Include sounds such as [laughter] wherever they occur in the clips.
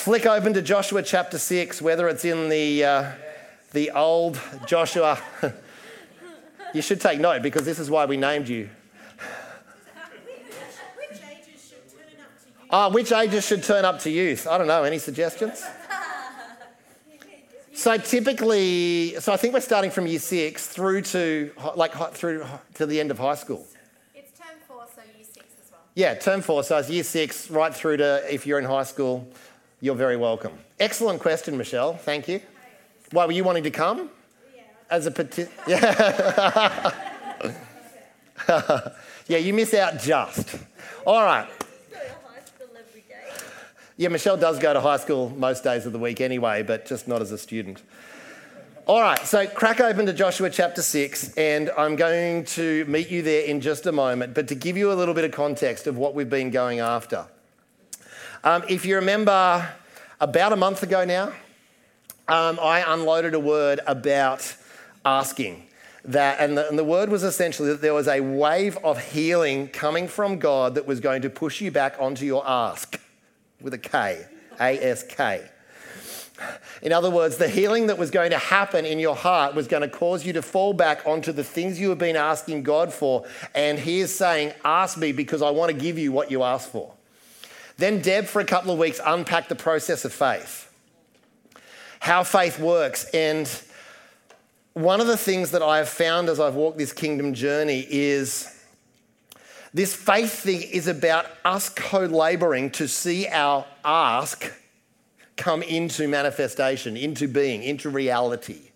Flick open to Joshua chapter 6, whether it's in the, uh, the old Joshua. [laughs] you should take note because this is why we named you. Ah, which ages should turn up to youth? I don't know. Any suggestions? [laughs] So typically, so I think we're starting from year six through to like through to the end of high school. It's term four, so year six as well. Yeah, term four. So it's year six right through to if you're in high school, you're very welcome. Excellent question, Michelle. Thank you. Why were you wanting to come? Yeah. As a pati- yeah. [laughs] yeah, you miss out just. All right. Yeah, Michelle does go to high school most days of the week anyway, but just not as a student. All right, so crack open to Joshua chapter 6, and I'm going to meet you there in just a moment. But to give you a little bit of context of what we've been going after, um, if you remember about a month ago now, um, I unloaded a word about asking. That, and the, and the word was essentially that there was a wave of healing coming from God that was going to push you back onto your ask with a K, A S K. In other words, the healing that was going to happen in your heart was going to cause you to fall back onto the things you have been asking God for. And He is saying, Ask me because I want to give you what you ask for. Then Deb, for a couple of weeks, unpacked the process of faith, how faith works. And one of the things that I have found as I've walked this kingdom journey is this faith thing is about us co laboring to see our ask come into manifestation, into being, into reality.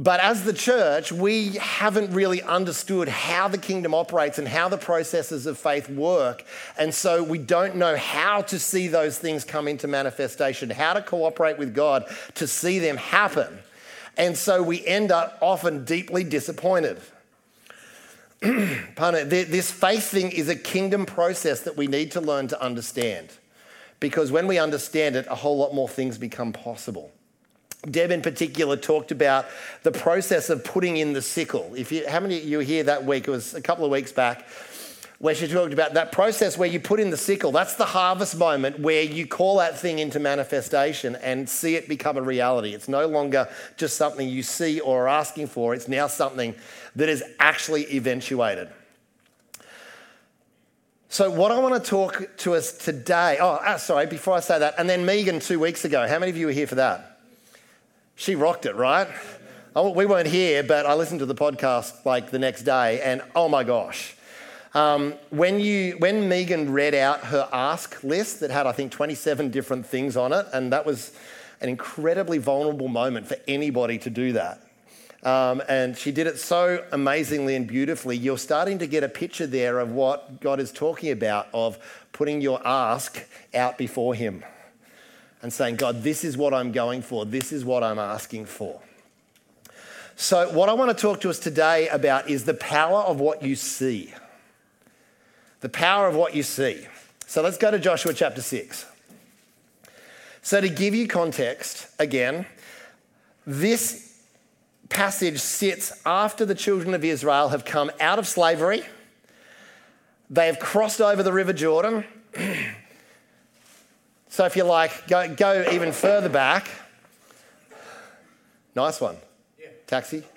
But as the church, we haven't really understood how the kingdom operates and how the processes of faith work. And so we don't know how to see those things come into manifestation, how to cooperate with God to see them happen. And so we end up often deeply disappointed. [clears throat] Pardon, this faith thing is a kingdom process that we need to learn to understand. Because when we understand it, a whole lot more things become possible. Deb, in particular, talked about the process of putting in the sickle. If you, how many you were here that week? It was a couple of weeks back where she talked about that process where you put in the sickle. That's the harvest moment where you call that thing into manifestation and see it become a reality. It's no longer just something you see or are asking for, it's now something that is actually eventuated. So, what I want to talk to us today, oh, ah, sorry, before I say that, and then Megan two weeks ago, how many of you were here for that? She rocked it, right? We weren't here, but I listened to the podcast like the next day, and oh my gosh um, when, you, when Megan read out her ask list that had, I think, 27 different things on it, and that was an incredibly vulnerable moment for anybody to do that. Um, and she did it so amazingly and beautifully. You're starting to get a picture there of what God is talking about of putting your ask out before Him and saying, God, this is what I'm going for, this is what I'm asking for. So, what I want to talk to us today about is the power of what you see the power of what you see. So let's go to Joshua chapter 6. So, to give you context, again, this passage sits after the children of Israel have come out of slavery. They have crossed over the River Jordan. [clears throat] so, if you like, go, go even further back. Nice one. Yeah. Taxi. [laughs]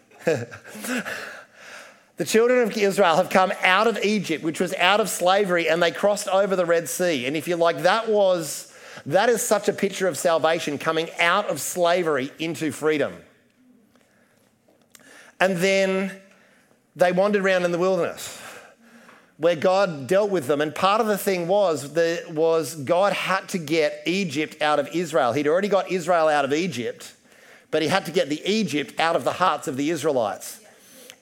The children of Israel have come out of Egypt, which was out of slavery, and they crossed over the Red Sea. And if you like, that was that is such a picture of salvation coming out of slavery into freedom. And then they wandered around in the wilderness where God dealt with them. And part of the thing was, the, was God had to get Egypt out of Israel. He'd already got Israel out of Egypt, but he had to get the Egypt out of the hearts of the Israelites.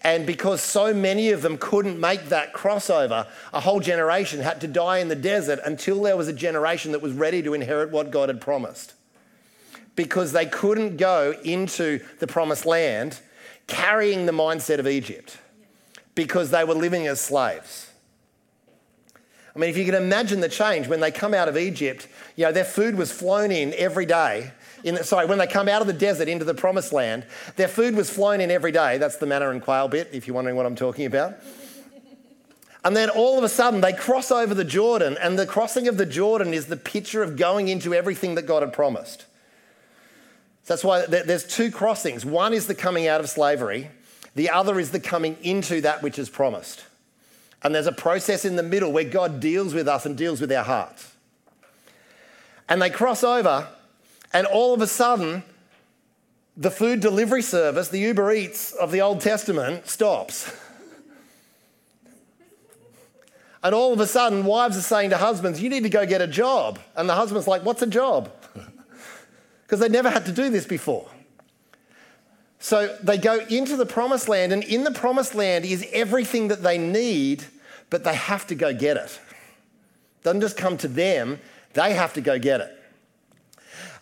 And because so many of them couldn't make that crossover, a whole generation had to die in the desert until there was a generation that was ready to inherit what God had promised. Because they couldn't go into the promised land carrying the mindset of Egypt because they were living as slaves. I mean, if you can imagine the change when they come out of Egypt, you know, their food was flown in every day in the, sorry, when they come out of the desert into the promised land, their food was flown in every day. That's the manna and quail bit, if you're wondering what I'm talking about. And then all of a sudden they cross over the Jordan, and the crossing of the Jordan is the picture of going into everything that God had promised. So that's why there's two crossings. One is the coming out of slavery, the other is the coming into that which is promised. And there's a process in the middle where God deals with us and deals with our hearts. And they cross over, and all of a sudden, the food delivery service, the Uber Eats of the Old Testament, stops. [laughs] And all of a sudden, wives are saying to husbands, You need to go get a job. And the husband's like, What's a job? [laughs] Because they never had to do this before. So they go into the promised land, and in the promised land is everything that they need, but they have to go get it. it doesn't just come to them, they have to go get it.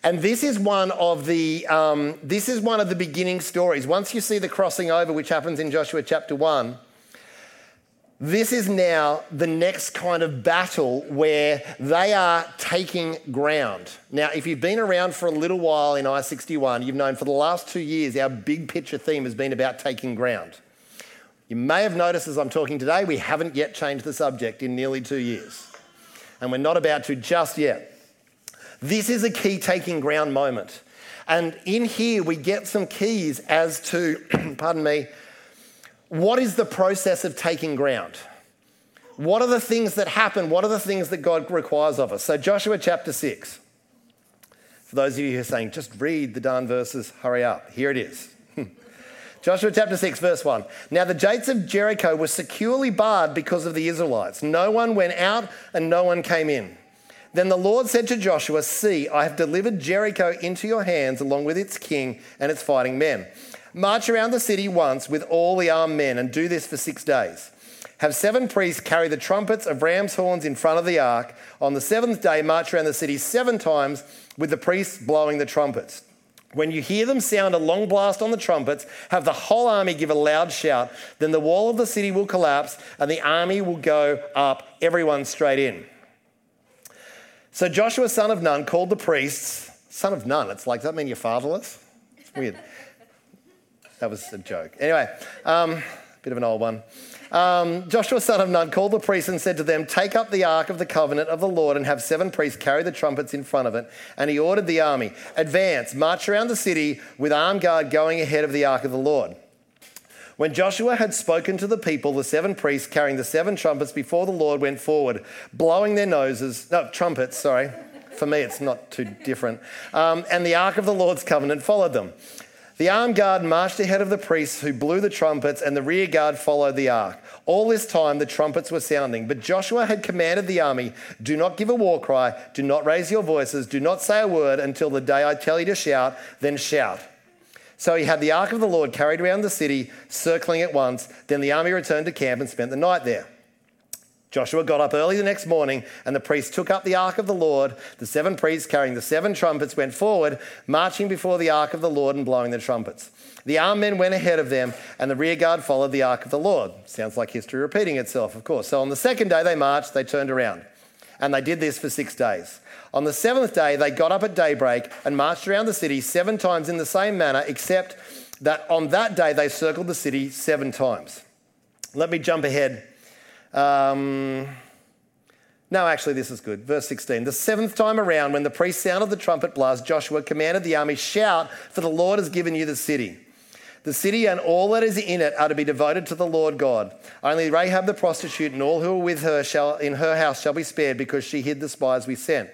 And this is one of the um, this is one of the beginning stories. Once you see the crossing over, which happens in Joshua chapter one, this is now the next kind of battle where they are taking ground. Now, if you've been around for a little while in I 61, you've known for the last two years our big picture theme has been about taking ground. You may have noticed as I'm talking today, we haven't yet changed the subject in nearly two years. And we're not about to just yet. This is a key taking ground moment. And in here, we get some keys as to, [clears throat] pardon me, what is the process of taking ground? What are the things that happen? What are the things that God requires of us? So, Joshua chapter 6. For those of you who are saying, just read the darn verses, hurry up. Here it is. [laughs] Joshua chapter 6, verse 1. Now the gates of Jericho were securely barred because of the Israelites. No one went out and no one came in. Then the Lord said to Joshua, See, I have delivered Jericho into your hands along with its king and its fighting men. March around the city once with all the armed men and do this for six days. Have seven priests carry the trumpets of ram's horns in front of the ark. On the seventh day, march around the city seven times with the priests blowing the trumpets. When you hear them sound a long blast on the trumpets, have the whole army give a loud shout. Then the wall of the city will collapse and the army will go up, everyone straight in. So Joshua, son of Nun, called the priests, son of Nun. It's like, does that mean you're fatherless? It's weird. That was a joke. Anyway, um, bit of an old one. Um, Joshua, son of Nun, called the priests and said to them, Take up the ark of the covenant of the Lord and have seven priests carry the trumpets in front of it. And he ordered the army, Advance, march around the city with armed guard going ahead of the ark of the Lord. When Joshua had spoken to the people, the seven priests carrying the seven trumpets before the Lord went forward, blowing their noses, no, trumpets, sorry. For me, it's not too different. Um, and the ark of the Lord's covenant followed them. The armed guard marched ahead of the priests who blew the trumpets, and the rear guard followed the ark. All this time the trumpets were sounding. But Joshua had commanded the army do not give a war cry, do not raise your voices, do not say a word until the day I tell you to shout, then shout. So he had the ark of the Lord carried around the city, circling it once. Then the army returned to camp and spent the night there. Joshua got up early the next morning, and the priests took up the ark of the Lord. The seven priests carrying the seven trumpets went forward, marching before the ark of the Lord and blowing the trumpets. The armed men went ahead of them, and the rear guard followed the ark of the Lord. Sounds like history repeating itself, of course. So on the second day they marched, they turned around. And they did this for six days. On the seventh day, they got up at daybreak and marched around the city seven times in the same manner, except that on that day they circled the city seven times. Let me jump ahead um, no, actually, this is good. Verse 16. The seventh time around, when the priest sounded the trumpet blast, Joshua commanded the army, Shout, for the Lord has given you the city. The city and all that is in it are to be devoted to the Lord God. Only Rahab the prostitute and all who are with her shall, in her house shall be spared because she hid the spies we sent.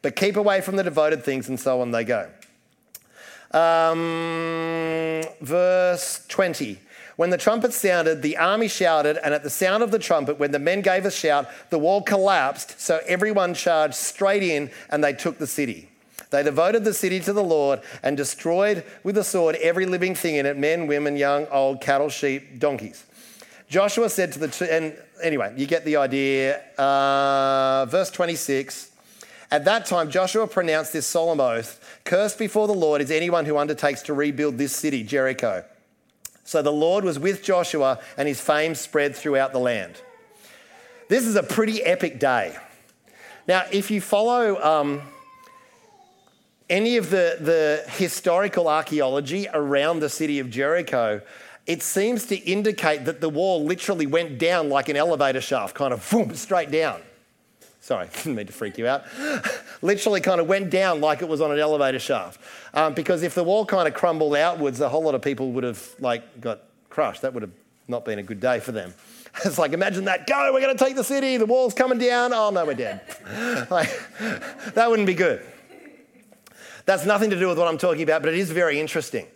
But keep away from the devoted things, and so on they go. Um, verse 20. When the trumpet sounded, the army shouted, and at the sound of the trumpet, when the men gave a shout, the wall collapsed, so everyone charged straight in, and they took the city. They devoted the city to the Lord and destroyed with the sword every living thing in it men, women, young, old, cattle, sheep, donkeys. Joshua said to the and anyway, you get the idea. Uh, verse 26. At that time, Joshua pronounced this solemn oath Cursed before the Lord is anyone who undertakes to rebuild this city, Jericho. So the Lord was with Joshua, and his fame spread throughout the land. This is a pretty epic day. Now, if you follow um, any of the, the historical archaeology around the city of Jericho, it seems to indicate that the wall literally went down like an elevator shaft, kind of boom, straight down. Sorry, [laughs] didn't mean to freak you out. [laughs] literally kind of went down like it was on an elevator shaft. Um, because if the wall kind of crumbled outwards, a whole lot of people would have like got crushed. That would have not been a good day for them. [laughs] It's like, imagine that, go, we're going to take the city, the wall's coming down, oh no, we're dead. like, that wouldn't be good. That's nothing to do with what I'm talking about, but it is very interesting.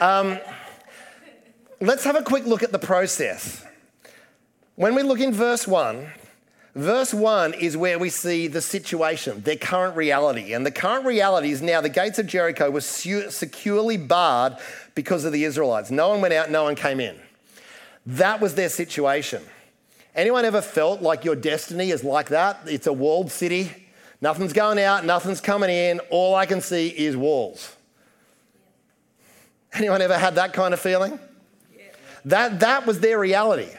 Um, let's have a quick look at the process. When we look in verse 1, verse 1 is where we see the situation, their current reality. And the current reality is now the gates of Jericho were securely barred because of the Israelites. No one went out, no one came in. That was their situation. Anyone ever felt like your destiny is like that? It's a walled city. Nothing's going out, nothing's coming in. All I can see is walls. Anyone ever had that kind of feeling? That, that was their reality.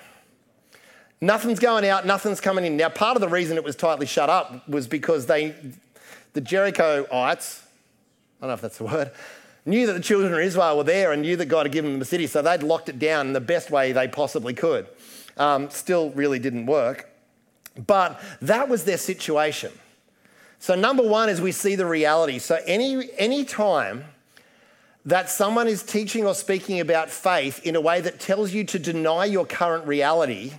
Nothing's going out, nothing's coming in. Now, part of the reason it was tightly shut up was because they, the Jerichoites, I don't know if that's the word, knew that the children of Israel were there and knew that God had given them the city, so they'd locked it down in the best way they possibly could. Um, still really didn't work. But that was their situation. So, number one is we see the reality. So, any, any time that someone is teaching or speaking about faith in a way that tells you to deny your current reality,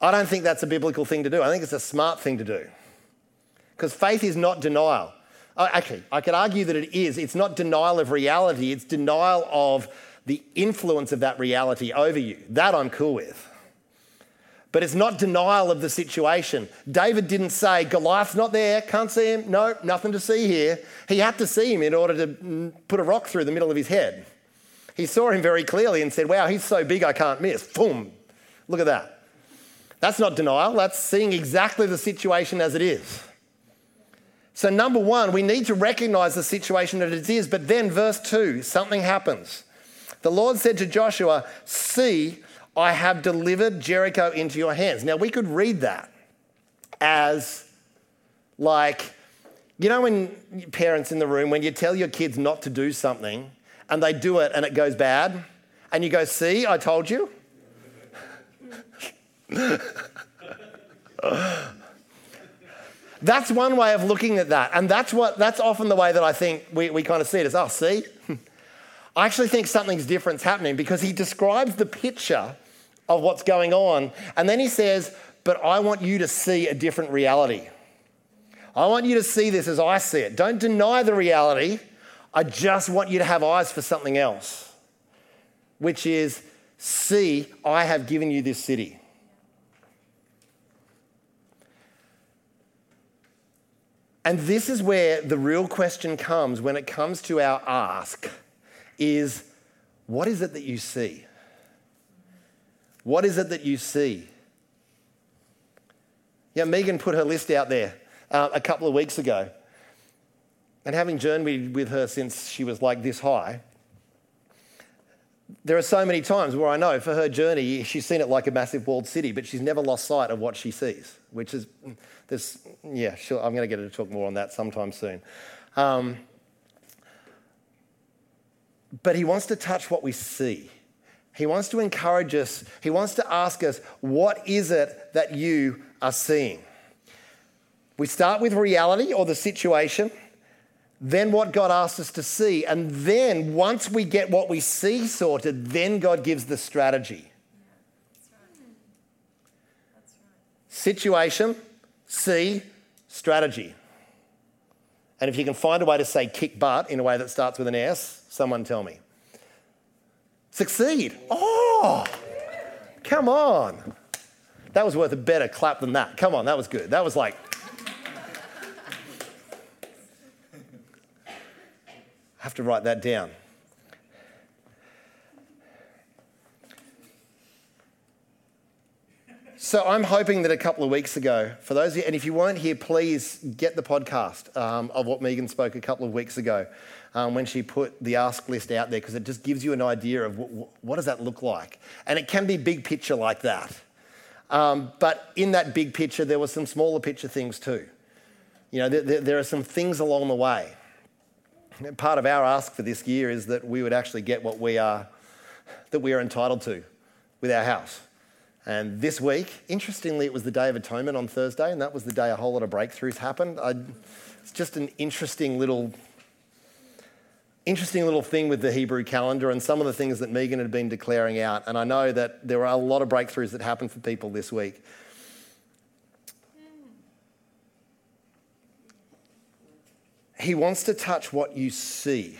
I don't think that's a biblical thing to do. I think it's a smart thing to do. Because faith is not denial. Actually, I could argue that it is. It's not denial of reality, it's denial of the influence of that reality over you. That I'm cool with. But it's not denial of the situation. David didn't say, Goliath's not there, can't see him, no, nothing to see here. He had to see him in order to mm, put a rock through the middle of his head. He saw him very clearly and said, Wow, he's so big I can't miss. Boom. Look at that. That's not denial, that's seeing exactly the situation as it is. So, number one, we need to recognize the situation that it is. But then, verse two, something happens. The Lord said to Joshua, See, I have delivered Jericho into your hands. Now, we could read that as like, you know, when parents in the room, when you tell your kids not to do something and they do it and it goes bad, and you go, See, I told you? [laughs] that's one way of looking at that. And that's, what, that's often the way that I think we, we kind of see it as, oh, see? [laughs] I actually think something's different's happening because he describes the picture of what's going on. And then he says, But I want you to see a different reality. I want you to see this as I see it. Don't deny the reality. I just want you to have eyes for something else, which is see, I have given you this city. And this is where the real question comes when it comes to our ask is what is it that you see? What is it that you see? Yeah, Megan put her list out there uh, a couple of weeks ago. And having journeyed with her since she was like this high, there are so many times where I know for her journey, she's seen it like a massive walled city, but she's never lost sight of what she sees, which is, this, yeah, sure, I'm going to get her to talk more on that sometime soon. Um, but he wants to touch what we see. He wants to encourage us. He wants to ask us, what is it that you are seeing? We start with reality or the situation, then what God asks us to see. And then once we get what we see sorted, then God gives the strategy. Situation, see, strategy. And if you can find a way to say kick butt in a way that starts with an S, someone tell me. Succeed. Oh, come on. That was worth a better clap than that. Come on, that was good. That was like. I have to write that down. So I'm hoping that a couple of weeks ago, for those, you, and if you weren't here, please get the podcast um, of what Megan spoke a couple of weeks ago um, when she put the ask list out there because it just gives you an idea of what, what, does that look like. And it can be big picture like that. Um, but in that big picture, there were some smaller picture things too. You know, there, there are some things along the way. Part of our ask for this year is that we would actually get what we are that we are entitled to with our house. And this week, interestingly, it was the Day of Atonement on Thursday, and that was the day a whole lot of breakthroughs happened. I, it's just an interesting little, interesting little thing with the Hebrew calendar and some of the things that Megan had been declaring out. And I know that there are a lot of breakthroughs that happened for people this week. He wants to touch what you see.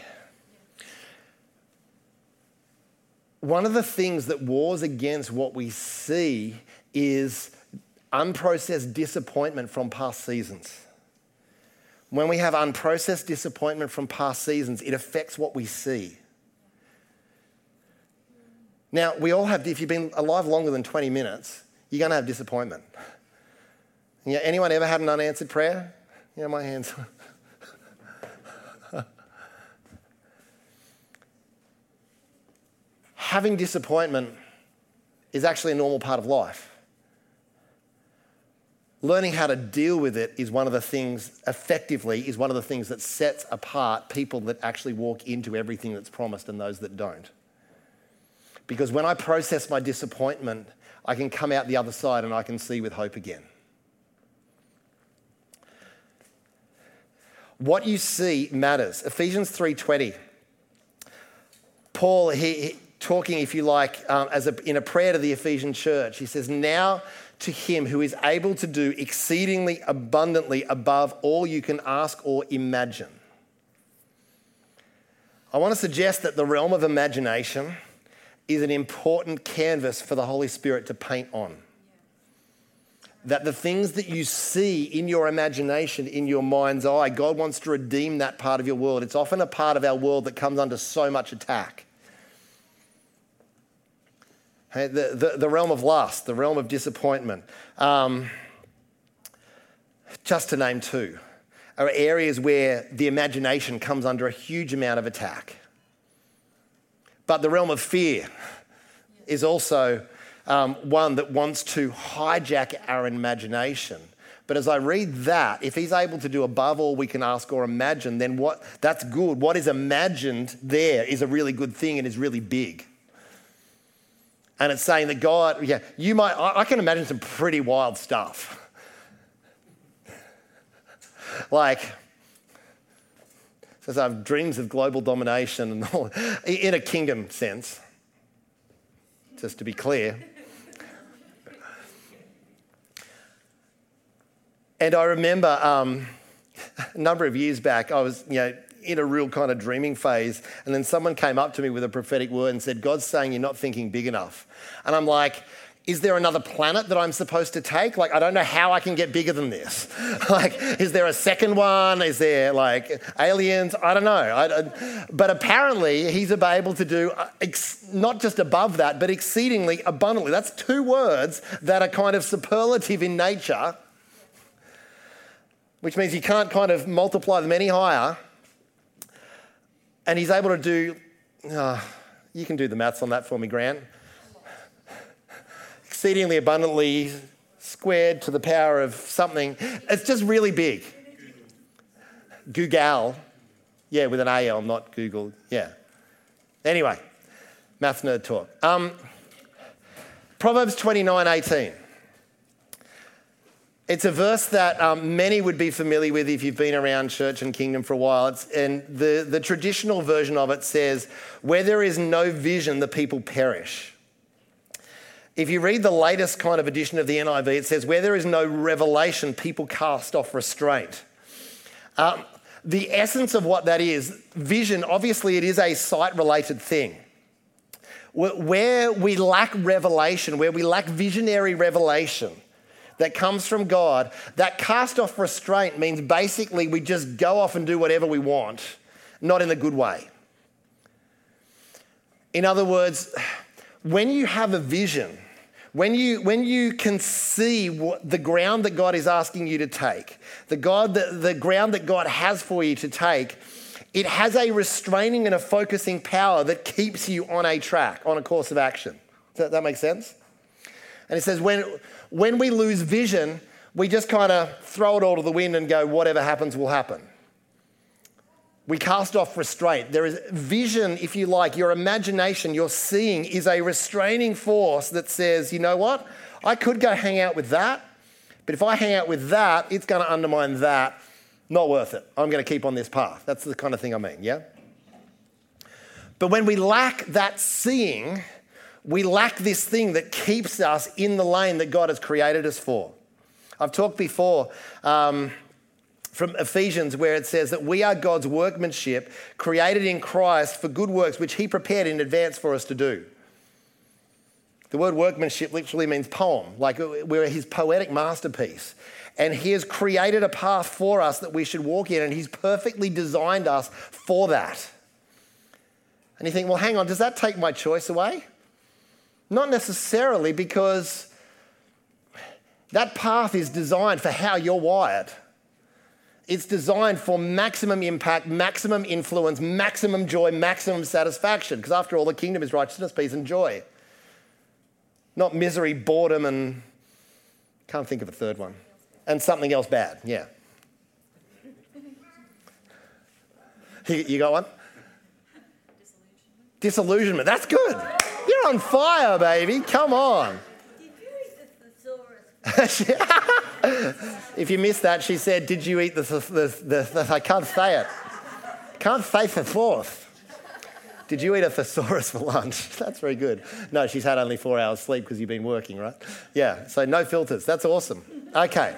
One of the things that wars against what we see is unprocessed disappointment from past seasons. When we have unprocessed disappointment from past seasons, it affects what we see. Now, we all have, if you've been alive longer than 20 minutes, you're going to have disappointment. Yeah, anyone ever had an unanswered prayer? Yeah, my hands. [laughs] having disappointment is actually a normal part of life. Learning how to deal with it is one of the things, effectively, is one of the things that sets apart people that actually walk into everything that's promised and those that don't. Because when I process my disappointment, I can come out the other side and I can see with hope again. What you see matters. Ephesians 3:20. Paul he, talking, if you like, um, as a, in a prayer to the Ephesian church. He says, Now to him who is able to do exceedingly abundantly above all you can ask or imagine. I want to suggest that the realm of imagination is an important canvas for the Holy Spirit to paint on. That the things that you see in your imagination, in your mind's eye, God wants to redeem that part of your world. It's often a part of our world that comes under so much attack. The, the, the, realm of lust, the realm of disappointment. Um, just to name two, are areas where the imagination comes under a huge amount of attack. But the realm of fear is also um, one that wants to hijack our imagination. But as I read that, if he's able to do above all we can ask or imagine, then what that's good. What is imagined there is a really good thing and is really big. And it's saying that God, yeah, you might, I, can imagine some pretty wild stuff. [laughs] like, says I have dreams of global domination and all, in a kingdom sense, just to be clear. And I remember um, [laughs] a number of years back, I was, you know, in a real kind of dreaming phase. And then someone came up to me with a prophetic word and said, God's saying you're not thinking big enough. And I'm like, is there another planet that I'm supposed to take? Like, I don't know how I can get bigger than this. [laughs] like, is there a second one? Is there like aliens? I don't know. I, I, but apparently, he's able to do uh, ex, not just above that, but exceedingly abundantly. That's two words that are kind of superlative in nature, which means you can't kind of multiply them any higher. And he's able to do, oh, you can do the maths on that for me, Grant. Exceedingly abundantly squared to the power of something. It's just really big. Googol. Yeah, with an AL, not Google. Yeah. Anyway, math nerd talk. Um, Proverbs 29 18. It's a verse that um, many would be familiar with if you've been around church and kingdom for a while. It's, and the, the traditional version of it says, Where there is no vision, the people perish. If you read the latest kind of edition of the NIV, it says, Where there is no revelation, people cast off restraint. Um, the essence of what that is, vision, obviously, it is a sight related thing. Where we lack revelation, where we lack visionary revelation, that comes from God, that cast off restraint means basically we just go off and do whatever we want, not in a good way. In other words, when you have a vision, when you, when you can see what, the ground that God is asking you to take, the, God that, the ground that God has for you to take, it has a restraining and a focusing power that keeps you on a track, on a course of action. Does that, that make sense? And it says, when, when we lose vision, we just kind of throw it all to the wind and go, whatever happens will happen. We cast off restraint. There is vision, if you like, your imagination, your seeing is a restraining force that says, you know what? I could go hang out with that, but if I hang out with that, it's going to undermine that. Not worth it. I'm going to keep on this path. That's the kind of thing I mean, yeah? But when we lack that seeing, we lack this thing that keeps us in the lane that God has created us for. I've talked before um, from Ephesians where it says that we are God's workmanship, created in Christ for good works, which He prepared in advance for us to do. The word workmanship literally means poem, like we're His poetic masterpiece. And He has created a path for us that we should walk in, and He's perfectly designed us for that. And you think, well, hang on, does that take my choice away? Not necessarily, because that path is designed for how you're wired. It's designed for maximum impact, maximum influence, maximum joy, maximum satisfaction. Because after all, the kingdom is righteousness, peace, and joy. Not misery, boredom, and can't think of a third one. And something else bad, yeah. You got one? Disillusionment. Disillusionment. That's good. You're on fire, baby. Come on. Did you eat the thesaurus? [laughs] If you missed that, she said, Did you eat the, the, the, the I can't say it. Can't say for fourth. Did you eat a thesaurus for lunch? [laughs] That's very good. No, she's had only four hours sleep because you've been working, right? Yeah, so no filters. That's awesome. Okay.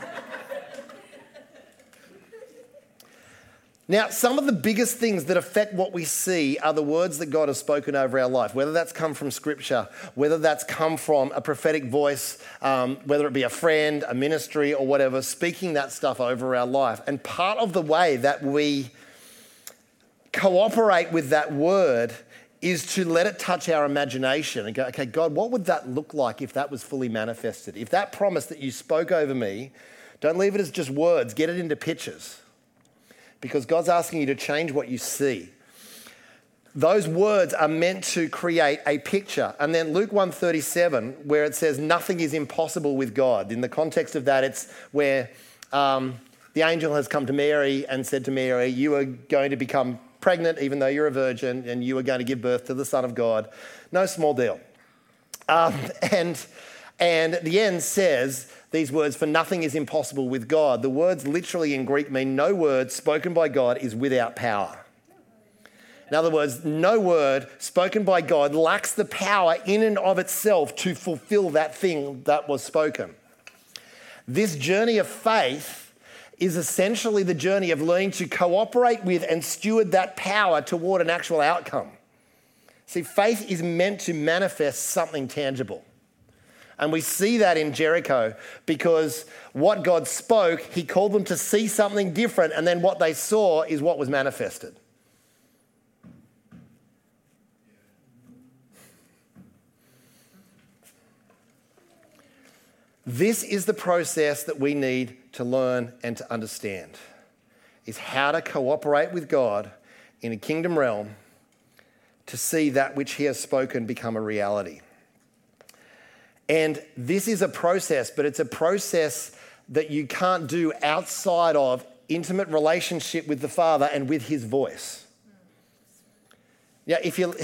Now, some of the biggest things that affect what we see are the words that God has spoken over our life, whether that's come from Scripture, whether that's come from a prophetic voice, um, whether it be a friend, a ministry, or whatever, speaking that stuff over our life. And part of the way that we cooperate with that word is to let it touch our imagination and go, okay, God, what would that look like if that was fully manifested? If that promise that you spoke over me, don't leave it as just words, get it into pictures because God's asking you to change what you see. Those words are meant to create a picture. And then Luke 137, where it says, Nothing is impossible with God. In the context of that, it's where um, the angel has come to Mary and said to Mary, You are going to become pregnant, even though you're a virgin, and you are going to give birth to the Son of God. No small deal. Um, [laughs] and, and the end says, these words, for nothing is impossible with God. The words literally in Greek mean no word spoken by God is without power. In other words, no word spoken by God lacks the power in and of itself to fulfill that thing that was spoken. This journey of faith is essentially the journey of learning to cooperate with and steward that power toward an actual outcome. See, faith is meant to manifest something tangible. And we see that in Jericho because what God spoke, He called them to see something different, and then what they saw is what was manifested. This is the process that we need to learn and to understand is how to cooperate with God in a kingdom realm to see that which he has spoken become a reality. And this is a process, but it's a process that you can't do outside of intimate relationship with the Father and with His voice. Yeah, if you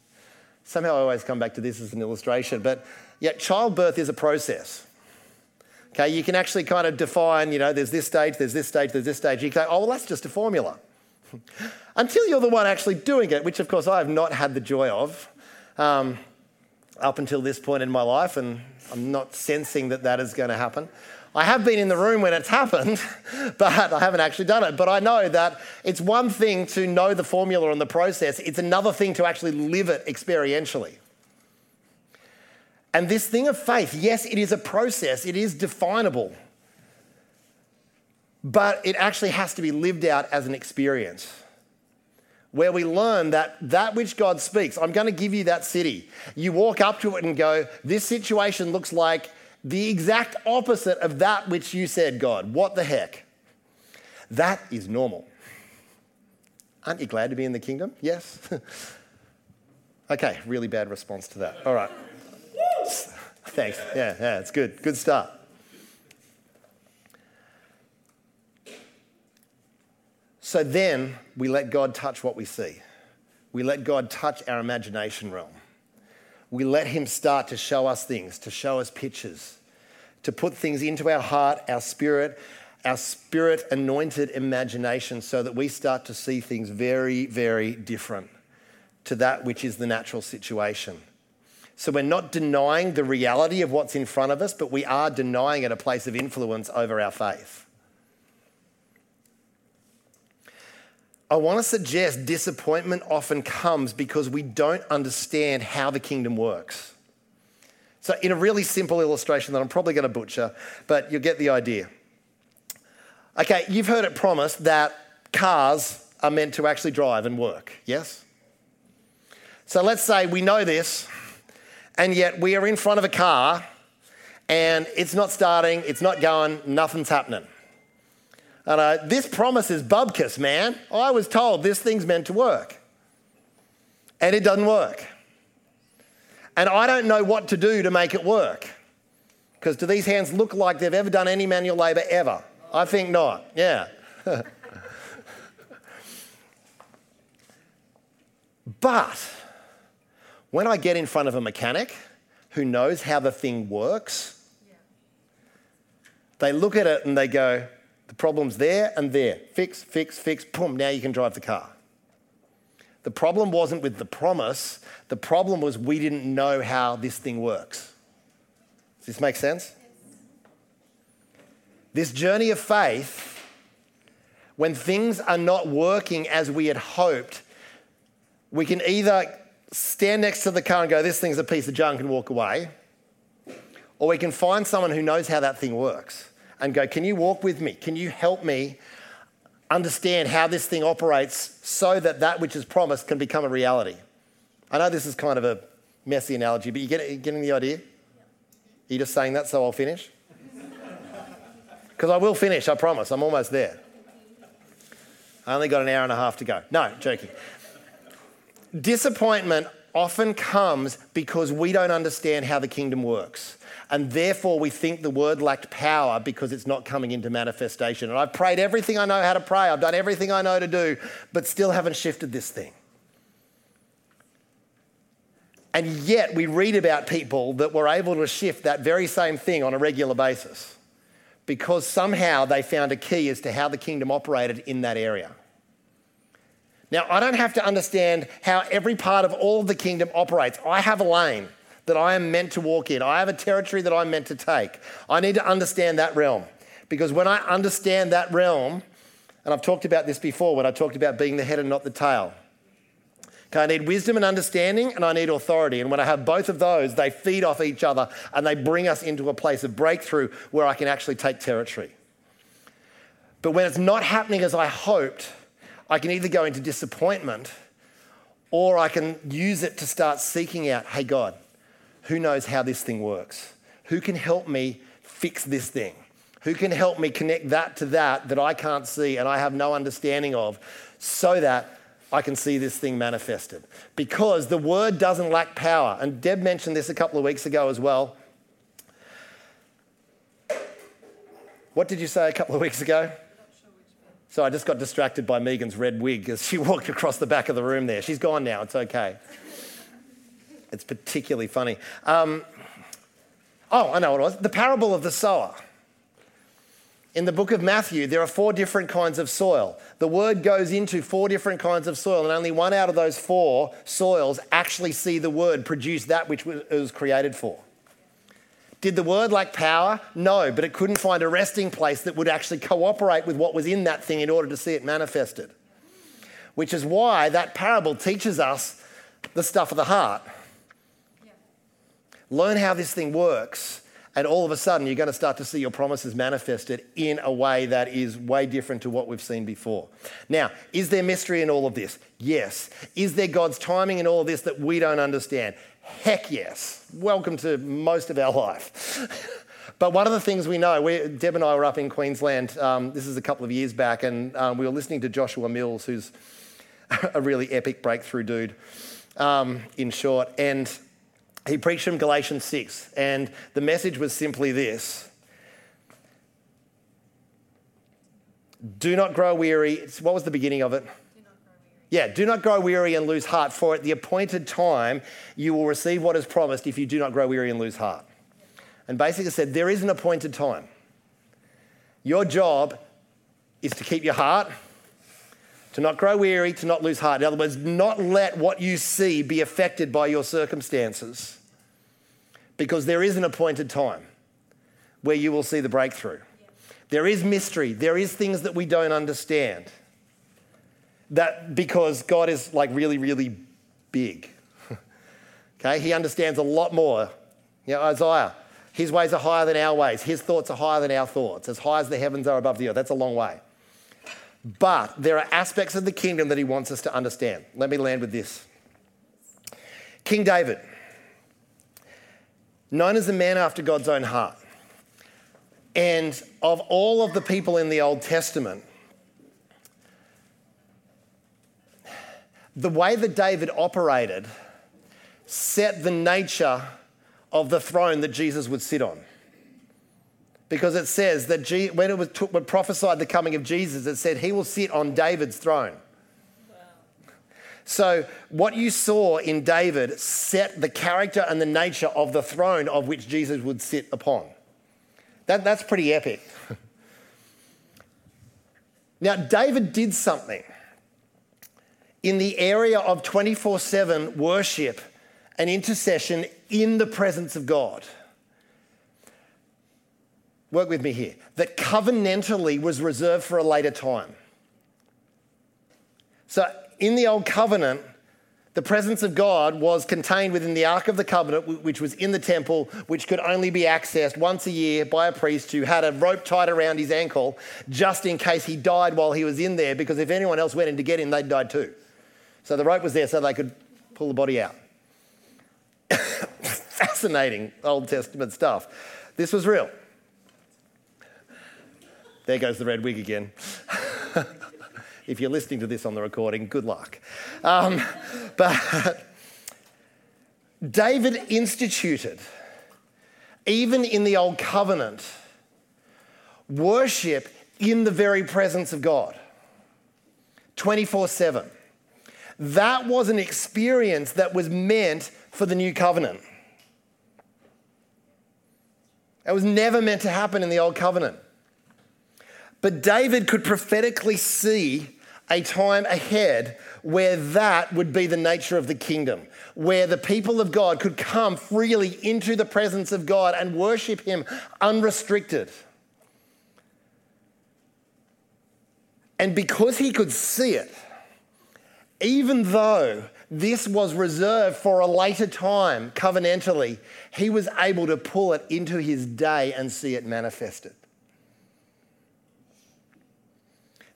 [laughs] somehow I always come back to this as an illustration, but yeah, childbirth is a process. Okay, you can actually kind of define, you know, there's this stage, there's this stage, there's this stage. You can say, oh, well, that's just a formula. [laughs] Until you're the one actually doing it, which of course I have not had the joy of. Um, up until this point in my life, and I'm not sensing that that is going to happen. I have been in the room when it's [laughs] happened, but I haven't actually done it. But I know that it's one thing to know the formula and the process, it's another thing to actually live it experientially. And this thing of faith, yes, it is a process, it is definable, but it actually has to be lived out as an experience where we learn that that which God speaks, I'm going to give you that city. You walk up to it and go, This situation looks like the exact opposite of that which you said, God. What the heck? That is normal. Aren't you glad to be in the kingdom? Yes. [laughs] okay, really bad response to that. All right. Thanks. Yeah, yeah, it's good. Good start. So then we let God touch what we see. We let God touch our imagination realm. We let Him start to show us things, to show us pictures, to put things into our heart, our spirit, our spirit anointed imagination so that we start to see things very, very different to that which is the natural situation. So we're not denying the reality of what's in front of us, but we are denying it a place of influence over our faith. I want to suggest disappointment often comes because we don't understand how the kingdom works. So, in a really simple illustration that I'm probably going to butcher, but you'll get the idea. Okay, you've heard it promised that cars are meant to actually drive and work, yes? So, let's say we know this, and yet we are in front of a car and it's not starting, it's not going, nothing's happening. And uh, this promise is bubkus, man. I was told this thing's meant to work. And it doesn't work. And I don't know what to do to make it work. Because do these hands look like they've ever done any manual labor ever? I think not. Yeah. [laughs] but when I get in front of a mechanic who knows how the thing works, they look at it and they go, the problem's there and there. Fix, fix, fix, boom, now you can drive the car. The problem wasn't with the promise, the problem was we didn't know how this thing works. Does this make sense? This journey of faith, when things are not working as we had hoped, we can either stand next to the car and go, This thing's a piece of junk and walk away, or we can find someone who knows how that thing works and go, Can you walk with me? Can you help me understand how this thing operates so that that which is promised can become a reality? I know this is kind of a messy analogy, but you get you getting the idea? Are you just saying that so I'll finish? Because I will finish, I promise. I'm almost there. I only got an hour and a half to go. No, joking. Disappointment often comes because we don't understand how the kingdom works and therefore we think the word lacked power because it's not coming into manifestation. And I've prayed everything I know how to pray, I've done everything I know to do, but still haven't shifted this thing. And yet we read about people that were able to shift that very same thing on a regular basis because somehow they found a key as to how the kingdom operated in that area. Now, I don't have to understand how every part of all of the kingdom operates. I have a lane that I am meant to walk in. I have a territory that I'm meant to take. I need to understand that realm. Because when I understand that realm, and I've talked about this before when I talked about being the head and not the tail. Okay, I need wisdom and understanding, and I need authority. And when I have both of those, they feed off each other and they bring us into a place of breakthrough where I can actually take territory. But when it's not happening as I hoped, I can either go into disappointment or I can use it to start seeking out, hey, God, who knows how this thing works? Who can help me fix this thing? Who can help me connect that to that that I can't see and I have no understanding of so that I can see this thing manifested? Because the word doesn't lack power. And Deb mentioned this a couple of weeks ago as well. What did you say a couple of weeks ago? So I just got distracted by Megan's red wig as she [laughs] walked across the back of the room there. She's gone now, it's okay. It's particularly funny. Um, oh, I know what it was. The parable of the sower. In the book of Matthew, there are four different kinds of soil. The word goes into four different kinds of soil, and only one out of those four soils actually see the word produce that which it was created for. Did the word lack power? No, but it couldn't find a resting place that would actually cooperate with what was in that thing in order to see it manifested. Which is why that parable teaches us the stuff of the heart learn how this thing works, and all of a sudden you're going to start to see your promises manifested in a way that is way different to what we've seen before. Now, is there mystery in all of this? Yes. Is there God's timing in all of this that we don't understand? Heck yes. Welcome to most of our life. [laughs] But one of the things we know, we, Deb and I were up in Queensland, um, this is a couple of years back, and um, we were listening to Joshua Mills, who's [laughs] a really epic breakthrough dude, um, in short. And he preached from Galatians 6, and the message was simply this Do not grow weary. What was the beginning of it? Yeah, do not grow weary and lose heart, for at the appointed time you will receive what is promised if you do not grow weary and lose heart. And basically said, there is an appointed time. Your job is to keep your heart, to not grow weary, to not lose heart. In other words, not let what you see be affected by your circumstances, because there is an appointed time where you will see the breakthrough. There is mystery, there is things that we don't understand. That because God is like really, really big. [laughs] okay, He understands a lot more. You know, Isaiah, His ways are higher than our ways, His thoughts are higher than our thoughts, as high as the heavens are above the earth. That's a long way. But there are aspects of the kingdom that He wants us to understand. Let me land with this King David, known as a man after God's own heart. And of all of the people in the Old Testament, the way that David operated set the nature of the throne that Jesus would sit on. Because it says that when it was t- when prophesied the coming of Jesus, it said he will sit on David's throne. So, what you saw in David set the character and the nature of the throne of which Jesus would sit upon. That, that's pretty epic. [laughs] now, David did something in the area of 24 7 worship and intercession in the presence of God. Work with me here. That covenantally was reserved for a later time. So, in the Old Covenant, the presence of God was contained within the Ark of the Covenant, which was in the temple, which could only be accessed once a year by a priest who had a rope tied around his ankle just in case he died while he was in there, because if anyone else went in to get him, they'd die too. So the rope was there so they could pull the body out. [coughs] Fascinating Old Testament stuff. This was real. There goes the red wig again. [laughs] if you're listening to this on the recording, good luck. Um, [laughs] but David instituted, even in the Old Covenant, worship in the very presence of God 24 7. That was an experience that was meant for the new covenant. It was never meant to happen in the old covenant. But David could prophetically see a time ahead where that would be the nature of the kingdom, where the people of God could come freely into the presence of God and worship Him unrestricted. And because he could see it, even though this was reserved for a later time covenantally, he was able to pull it into his day and see it manifested.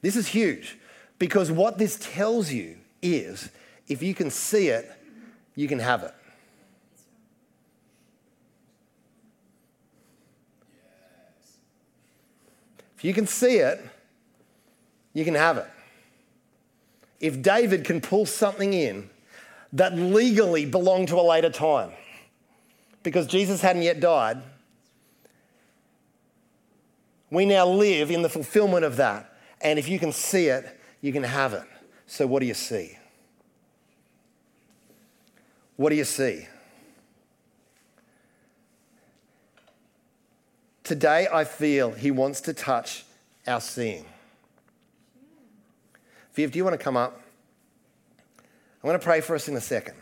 This is huge because what this tells you is if you can see it, you can have it. If you can see it, you can have it. If David can pull something in that legally belonged to a later time, because Jesus hadn't yet died, we now live in the fulfillment of that. And if you can see it, you can have it. So, what do you see? What do you see? Today, I feel he wants to touch our seeing. Viv, do you want to come up? I'm going to pray for us in a second.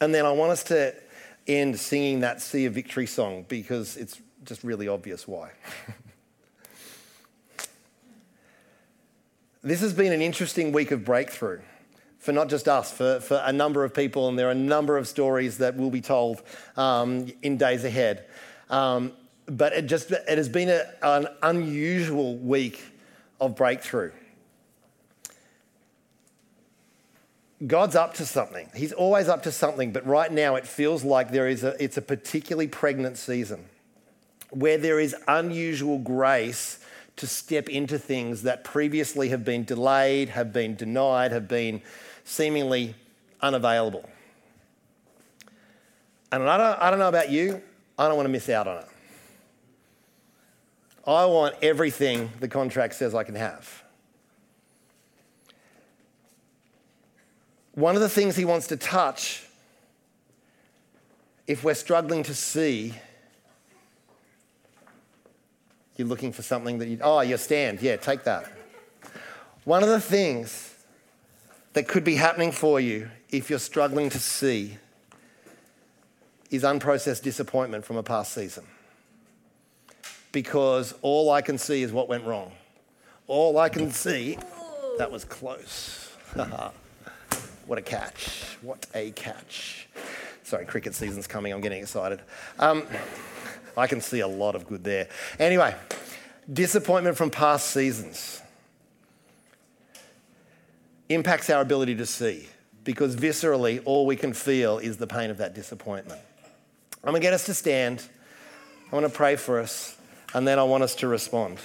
And then I want us to end singing that See a Victory song because it's just really obvious why. [laughs] this has been an interesting week of breakthrough for not just us, for, for a number of people, and there are a number of stories that will be told um, in days ahead. Um, but it just it has been a, an unusual week of breakthrough. God's up to something. He's always up to something, but right now it feels like there is a, it's a particularly pregnant season where there is unusual grace to step into things that previously have been delayed, have been denied, have been seemingly unavailable. And I don't, I don't know about you, I don't want to miss out on it. I want everything the contract says I can have. One of the things he wants to touch, if we're struggling to see, you're looking for something that you, oh, your stand, yeah, take that. One of the things that could be happening for you if you're struggling to see is unprocessed disappointment from a past season. Because all I can see is what went wrong. All I can see, that was close. [laughs] what a catch. What a catch. Sorry, cricket season's coming. I'm getting excited. Um, I can see a lot of good there. Anyway, disappointment from past seasons impacts our ability to see because viscerally, all we can feel is the pain of that disappointment. I'm going to get us to stand. I want to pray for us, and then I want us to respond.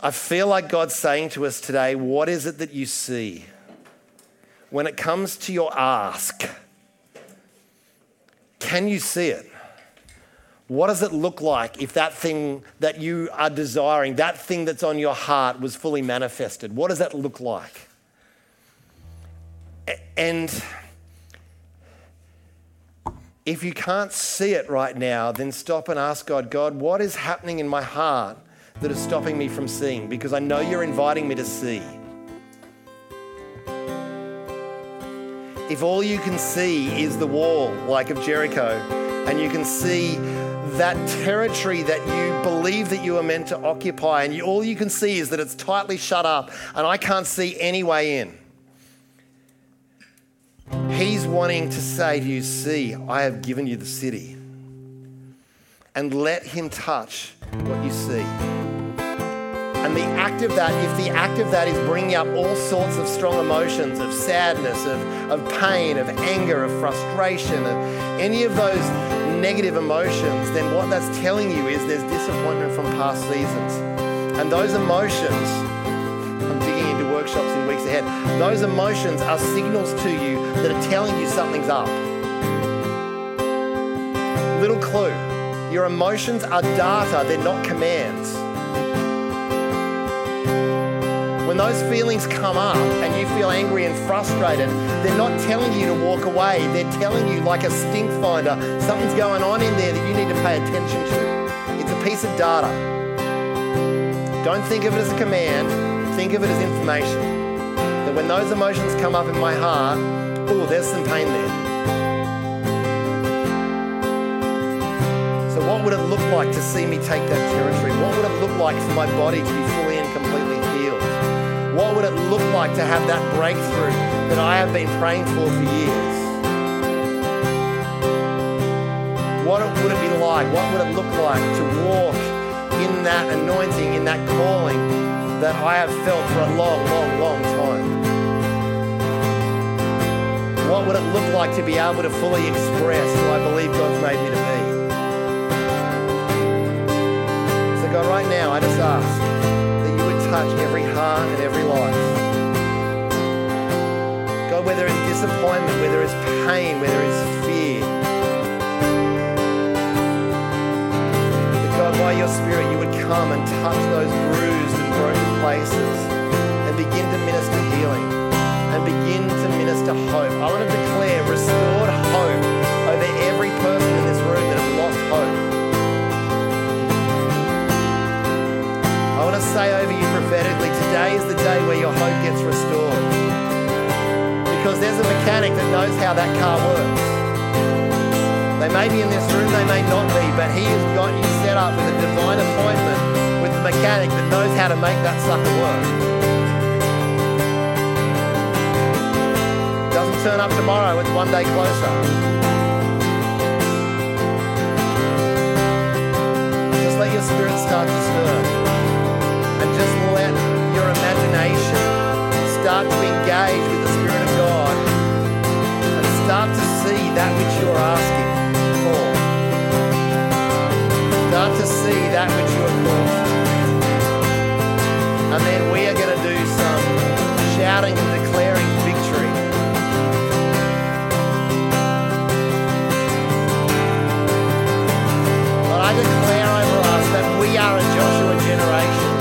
I feel like God's saying to us today, What is it that you see? When it comes to your ask, can you see it? What does it look like if that thing that you are desiring, that thing that's on your heart, was fully manifested? What does that look like? And if you can't see it right now, then stop and ask God, God, what is happening in my heart that is stopping me from seeing? Because I know you're inviting me to see. If all you can see is the wall, like of Jericho, and you can see that territory that you believe that you are meant to occupy, and you, all you can see is that it's tightly shut up, and I can't see any way in. He's wanting to say to you, See, I have given you the city. And let Him touch what you see. And the act of that, if the act of that is bringing up all sorts of strong emotions of sadness, of, of pain, of anger, of frustration, of any of those negative emotions, then what that's telling you is there's disappointment from past seasons. And those emotions, I'm digging into workshops in weeks ahead, those emotions are signals to you that are telling you something's up. Little clue your emotions are data, they're not commands. When those feelings come up and you feel angry and frustrated, they're not telling you to walk away. They're telling you, like a stink finder, something's going on in there that you need to pay attention to. It's a piece of data. Don't think of it as a command, think of it as information. That when those emotions come up in my heart, oh, there's some pain there. So, what would it look like to see me take that territory? What would it look like for my body to be fully what would it look like to have that breakthrough that I have been praying for for years? What would it be like? What would it look like to walk in that anointing, in that calling that I have felt for a long, long, long time? What would it look like to be able to fully express who I believe God's made me to be? So, God, right now, I just ask touch every heart and every life. God, whether it's disappointment, whether it's pain, whether it's fear, that God, by your Spirit, you would come and touch those bruised and broken places and begin to minister healing and begin to minister hope. I want to declare restored hope is the day where your hope gets restored. Because there's a mechanic that knows how that car works. They may be in this room, they may not be, but he has got you set up with a divine appointment with the mechanic that knows how to make that sucker work. Doesn't turn up tomorrow, it's one day closer. Just let your spirit start to stir start to engage with the Spirit of God and start to see that which you're asking for. Start to see that which you're called And then we are going to do some shouting and declaring victory. But I declare over us that we are a Joshua generation.